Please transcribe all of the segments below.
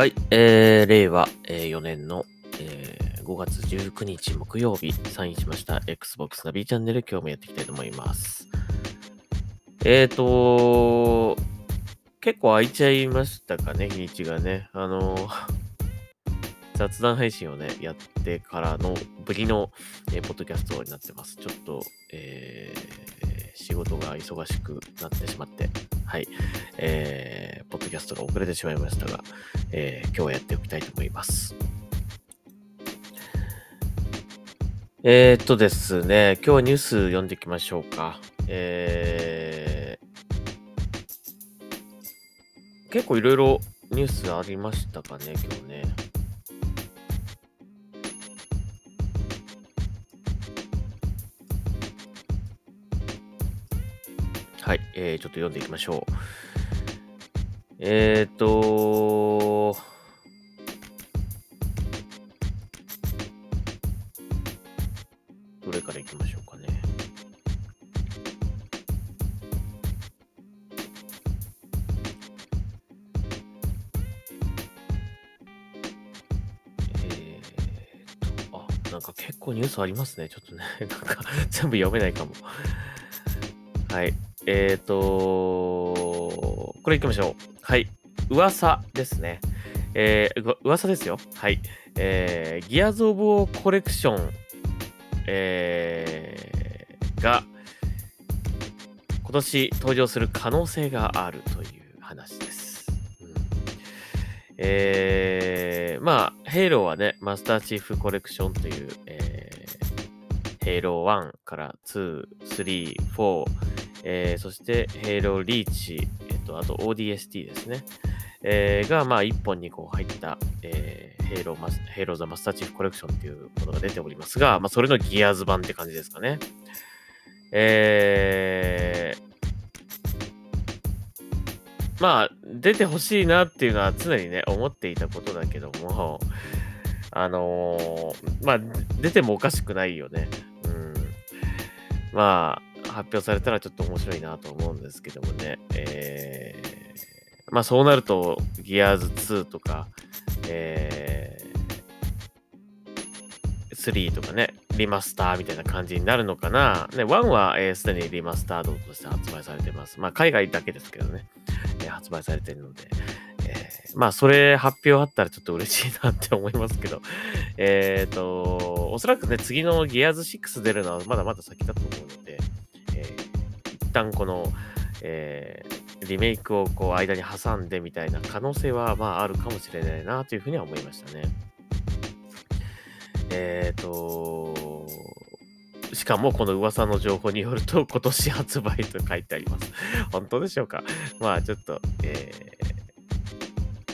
はい、えー、令和、えー4年の、えー5月19日木曜日、サインしました Xbox ナビチャンネル、今日もやっていきたいと思います。えーと結構空いちゃいましたかね、日にちがね。あの 雑談配信をね、やってからのぶりの、えーポッドキャストになってます。ちょっと、えー仕事が忙しくなってしまって、はい、えー、ドキャストが遅れてしまいましたが、えー今日はやっておきたいと思います。えー、っとですね、今日はニュース読んでいきましょうか。えー、結構いろいろニュースありましたかね、今日ね。はい、えー、ちょっと読んでいきましょう。えーと、どれからいきましょうかね。えーと、あ、なんか結構ニュースありますね。ちょっとね、なんか全部読めないかも。はい。えーと、これ行きましょう。はい。噂ですね。えー、噂ですよ。はい。えー、ギアズ・オブ・オー・コレクション、えー、が、今年登場する可能性があるという話です。うん、えー、まあ、ヘイローはね、マスターチーフコレクションという、えー、ヘイロー1から2、3、4、えーそして、ヘイローリーチ、と、あと ODST ですね。えーが、まあ、1本にこう入った、えーヘイローマス、ヘイローザマスターチーフコレクションっていうものが出ておりますが、まあ、それのギアーズ版って感じですかね。えー、まあ、出てほしいなっていうのは常にね、思っていたことだけども、あのーまあ、出てもおかしくないよね。うん。まあ、発表されたらちょっと面白いなと思うんですけどもね。えー、まあそうなると、ギアーズ2とか、えー、3とかね、リマスターみたいな感じになるのかな。ね、1はすで、えーにリマスタードとして発売されてます。まあ海外だけですけどね、えー発売されてるので、えまあそれ発表あったらちょっと嬉しいなって思いますけど、えっ、と、おそらくね、次のギアーズ6出るのはまだまだ先だと思うので、旦この、えーリメイクをこう間に挟んでみたいな可能性はまああるかもしれないなというふうには思いましたね。えっ、と、しかもこの噂の情報によると今年発売と書いてあります。本当でしょうか？まあちょっと、えー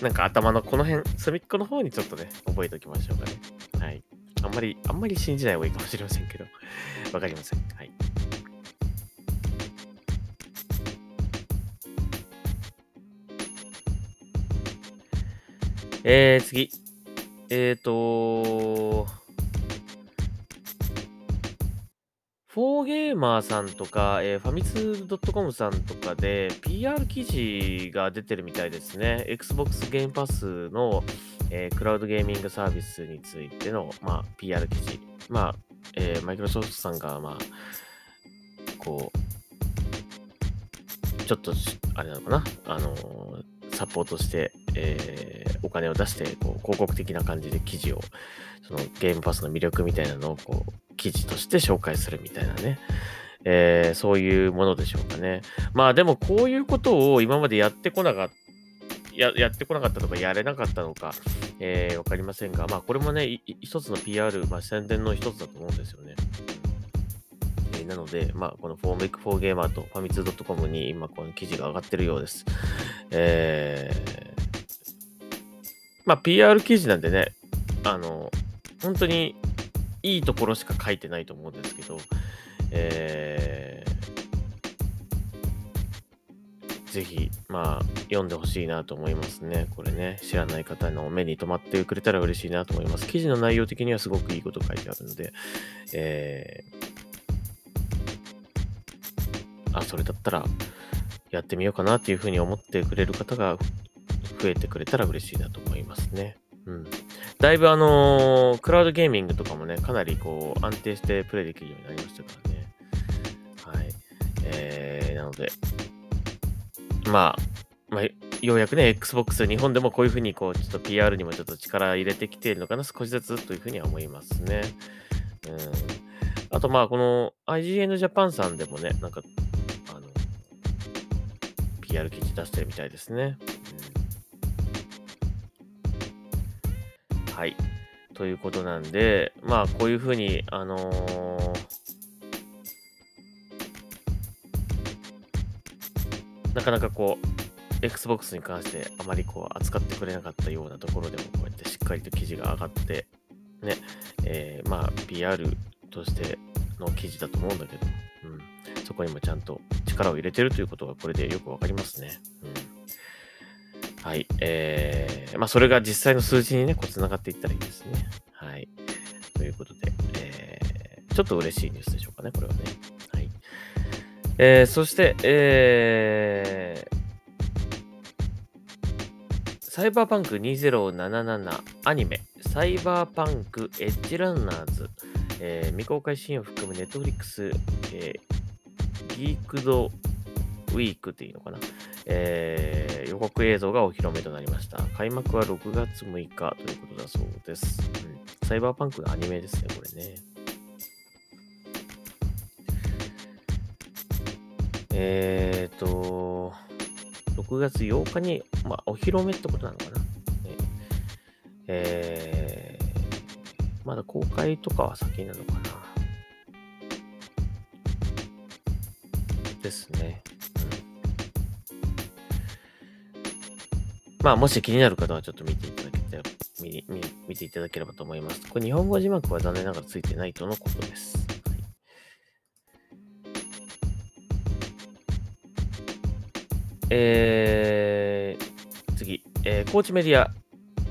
なんか頭のこの辺、隅っこの方にちょっとね、覚えておきましょうかね。はい。あんまり、あんまり信じない方がいいかもしれませんけど、わかりません。はい。えー、次。えーとフォーゲーマーさんとか、えーファミツー .com さんとかで PR 記事が出てるみたいですね。Xbox ゲームパスの、えークラウドゲーミングサービスについての、まあ、PR 記事。まあ、えー、マイクロソフトさんが、まあ、こう、ちょっと、あれなのかな？あのーサポートして、えーお金を出して、こう、広告的な感じで記事を、そのゲームパスの魅力みたいなのを、こう、記事として紹介するみたいなね。えーそういうものでしょうかね。まあでもこういうことを今までやってこなかった、ややってこなかったとか、やれなかったのか、えーわかりませんが、まあこれもね、一つの PR、まあ宣伝の一つだと思うんですよね。なので、まあこのフォーメイクフォーゲーマーとファミツー .com に今この記事が上がってるようです。えーまあ PR 記事なんでね、あの、本当にいいところしか書いてないと思うんですけど、えーぜひ、まあ、読んでほしいなと思いますね。これね、知らない方の目に留まってくれたら嬉しいなと思います。記事の内容的にはすごくいいこと書いてあるので、えーあ、それだったらやってみようかなっていうふうに思ってくれる方が増えてくれたら嬉しいなと思います。ね。うん。だいぶあのー、クラウドゲーミングとかもね、かなりこう安定してプレイできるようになりましたからね。はい。えー、なので、まあ、まあ、ようやくね、Xbox 日本でもこういうふうにこう、ちょっと PR にもちょっと力入れてきているのかな、少しずつというふうには思いますね。うん。あとまあ、この IGN Japan さんでもね、なんか、PR 記事出してるみたいですね。うん、はい。ということなんで、まあ、こういうふうに、あのー、なかなかこう、Xbox に関してあまりこう扱ってくれなかったようなところでもこうやってしっかりと記事が上がって、ね、えー、まあ PR としての記事だと思うんだけど、うん、そこにもちゃんと力を入れてるということがこれでよくわかりますね。うん、はい。えー、まあそれが実際の数字にね、こう繋がっていったらいいですね。はい。ということで、えー、ちょっと嬉しいニュースでしょうかね、これはね。はい。えー、そして、えー、サイバーパンク2077アニメ、サイバーパンクエッジランナーズ、えー、未公開シーンを含むネットフリックス、えー、ギークドウィークっていうのかな、えー、予告映像がお披露目となりました。開幕は6月6日ということだそうです。うん、サイバーパンクのアニメですね、これね。えーと、6月8日に、まあ、お披露目ってことなのかな？えー、まだ公開とかは先なのかな？ですね。まあ、もし気になる方はちょっと見ていただけて、見見見ていただければと思います。これ日本語字幕は残念ながらついてないとのことです。えー、次、えー、コーチメディア、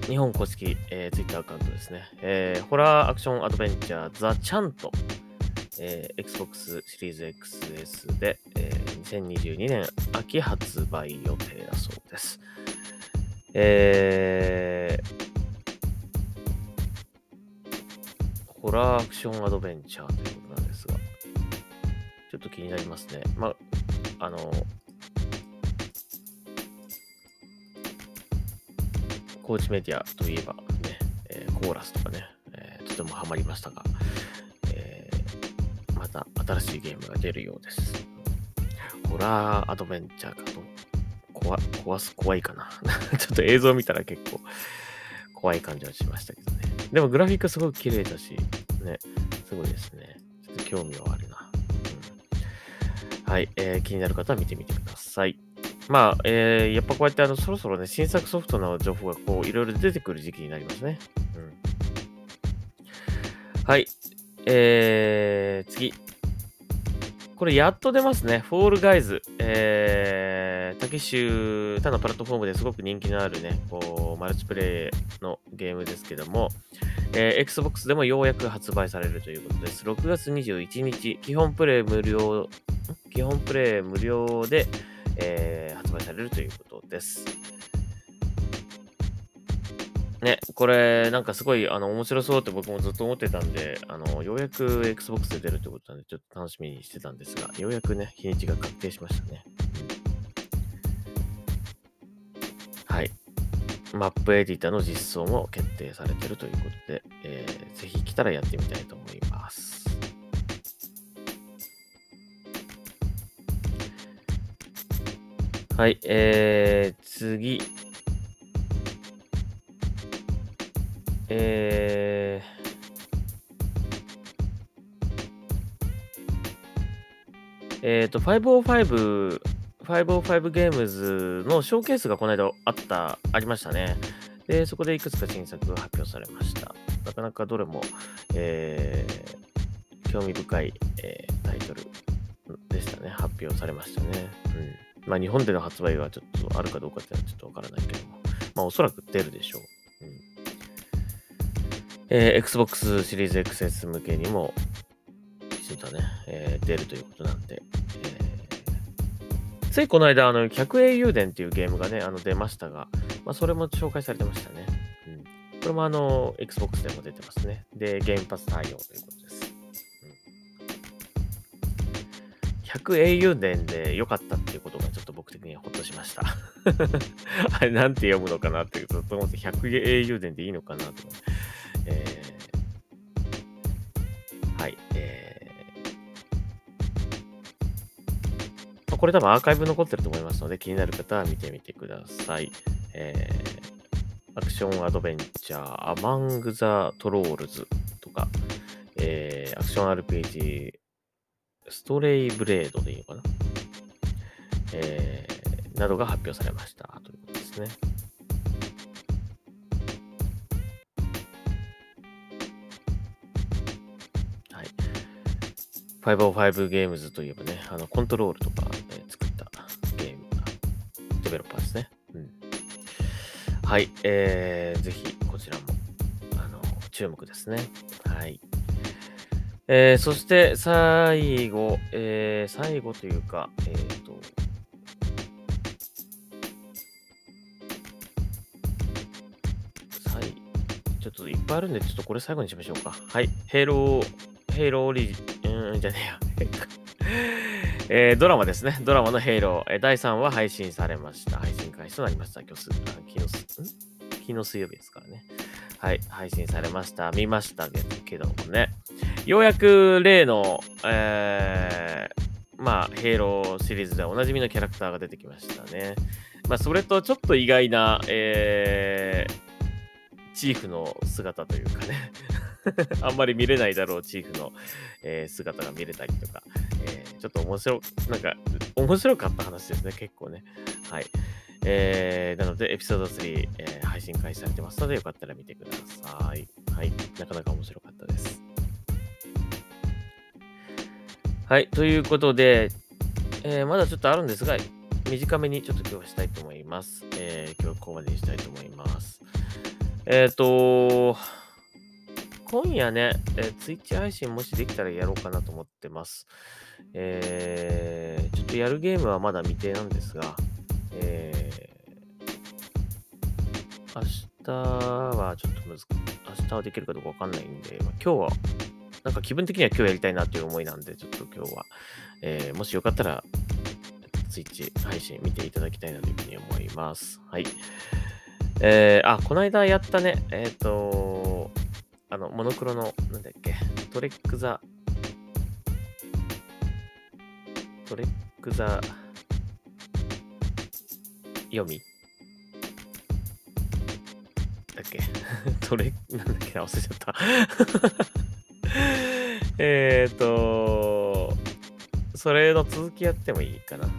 日本公式、えー、ツイッターアカウントですね。えー、ホラーアクションアドベンチャー、ザ・チャント、えー、Xbox シリーズ XS で、えー、2022年秋発売予定だそうです。えー、ホラーアクションアドベンチャーということなんですが、ちょっと気になりますね。まあ、あの、高知メディアといえばね、えー、コーラスとかね、えー、とてもハマりましたが、新しいゲームが出るようです。ホラーアドベンチャーかと、怖怖す、怖いかな。ちょっと映像見たら結構怖い感じはしましたけどね。でもグラフィックすごく綺麗だし、ね、すごいですね。ちょっと興味はあるな。うん、はい、えー、気になる方は見てみてください。まあ、えー、やっぱこうやってあの、そろそろね、新作ソフトの情報がこう、いろいろ出てくる時期になりますね。うん。はい。えー、次。これやっと出ますね。フォールガイズ。えー、竹州他のプラットフォームですごく人気のあるね、こう、マルチプレイのゲームですけども、えー、Xbox でもようやく発売されるということです。6月21日、基本プレイ無料、基本プレイ無料で、えー、発売されるということです。ね、これなんかすごいあの面白そうって僕もずっと思ってたんで、あのようやく Xbox で出るってことなんで、ちょっと楽しみにしてたんですが、ようやくね、日にちが確定しましたね。はい。マップエディターの実装も決定されてるということで、えー、ぜひ来たらやってみたいと思います。はい、えー、次。えー、えっ、ー、と、505、505ゲームズのショーケースがこの間あった、ありましたね。で、そこでいくつか新作が発表されました。なかなかどれも、えー、興味深い、えー、タイトルでしたね。発表されましたね。うんまあ日本での発売がちょっとあるかどうかっていうのはちょっとわからないけども、まあおそらく出るでしょう。えー、Xbox シリーズ XS 向けにも、きちんとね、えー、出るということなんで、えー、ついこの間、あの、百英雄伝っていうゲームがね、あの出ましたが、まあそれも紹介されてましたね。うんこれもあの、Xbox でも出てますね。で、ゲームパス対応ということです。100英雄伝で良かったっていうことがちょっと僕的にはほっとしました。あれ、なんて読むのかなってずっと思って、100英雄伝でいいのかなと。えはい、えー、これ多分アーカイブ残ってると思いますので、気になる方は見てみてください。えー。アクションアドベンチャー、 Among the Trolls とか、えー、アクション RPG、ストレイ・ブレードでいいのかな、えー、などが発表されました。ということですね。505ゲームズといえばね、あのコントロールとか、えー、作ったゲーム、デベロッパーですね。はい、えー、ぜひこちらも、あの、注目ですね。はい。えー、そして最後、えー、最後というか、えっ、ー、と、最、ちょっといっぱいあるんで、ちょっとこれ最後にしましょうか。はい。ヘイロー、ヘイローオリジ、うん、じゃねえや。えー、ドラマですね。ドラマのヘイロー、えー、第3話配信されました。配信開始となりました。今日す、昨日、ん？昨日水曜日ですからね。はい、配信されました。見ましたけどもね。ようやく例の、えー、まあ、ヘイローシリーズでおなじみのキャラクターが出てきましたね。まあ、それとちょっと意外な、えー、チーフの姿というかね あんまり見れないだろうチーフの、えー、姿が見れたりとか、えー、ちょっと面白、なんか、面白かった話ですね、結構ね。はい。えー、なので、エピソード3、えー、配信開始されてますので、よかったら見てください。はい。なかなか面白かったです。はい。ということで、えー、まだちょっとあるんですが、短めにちょっと今日はしたいと思います。えー、今日はここまでにしたいと思います。えっ、ー、と今夜ね、えー、ツイッチ配信もしできたらやろうかなと思ってます。えー、ちょっとやるゲームはまだ未定なんですが、えー、明日はちょっと難しい。明日はできるかどうかわかんないんで、ま、今日は、なんか気分的には今日やりたいなっていう思いなんで、ちょっと今日は、えー、もしよかったら、ツイッチ配信見ていただきたいなというふうに思います。はい。えー、あ、この間やったね、えっ、ー、と、あの、モノクロの、なんだっけ、 Trek the、Trek the、Yomi。だっけ。Trek、なんだっけ忘れちゃった。えっと、それの続きやってもいいかな。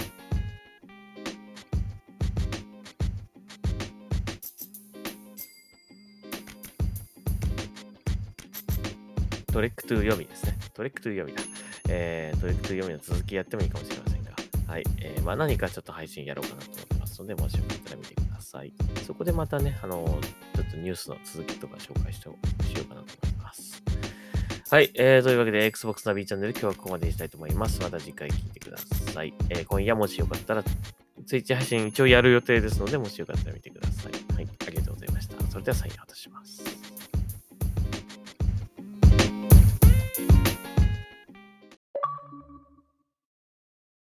Trek to Yomi ですね。 Trek to Yomi だ。えー、 Trek to Yomi の続きやってもいいかもしれませんが。はい。えー、まあ何かちょっと配信やろうかなと思ってますので、もしよかったら見てください。そこでまたね、あのちょっとニュースの続きとか紹介してしようかなと思います。はい。えー、というわけで、Xbox ナビチャンネル今日はここまでにしたいと思います。また次回聞いてください。えー、今夜もしよかったら、 Twitch 配信一応やる予定ですので、もしよかったら見てください。はい。ありがとうございました。それではサインを渡します。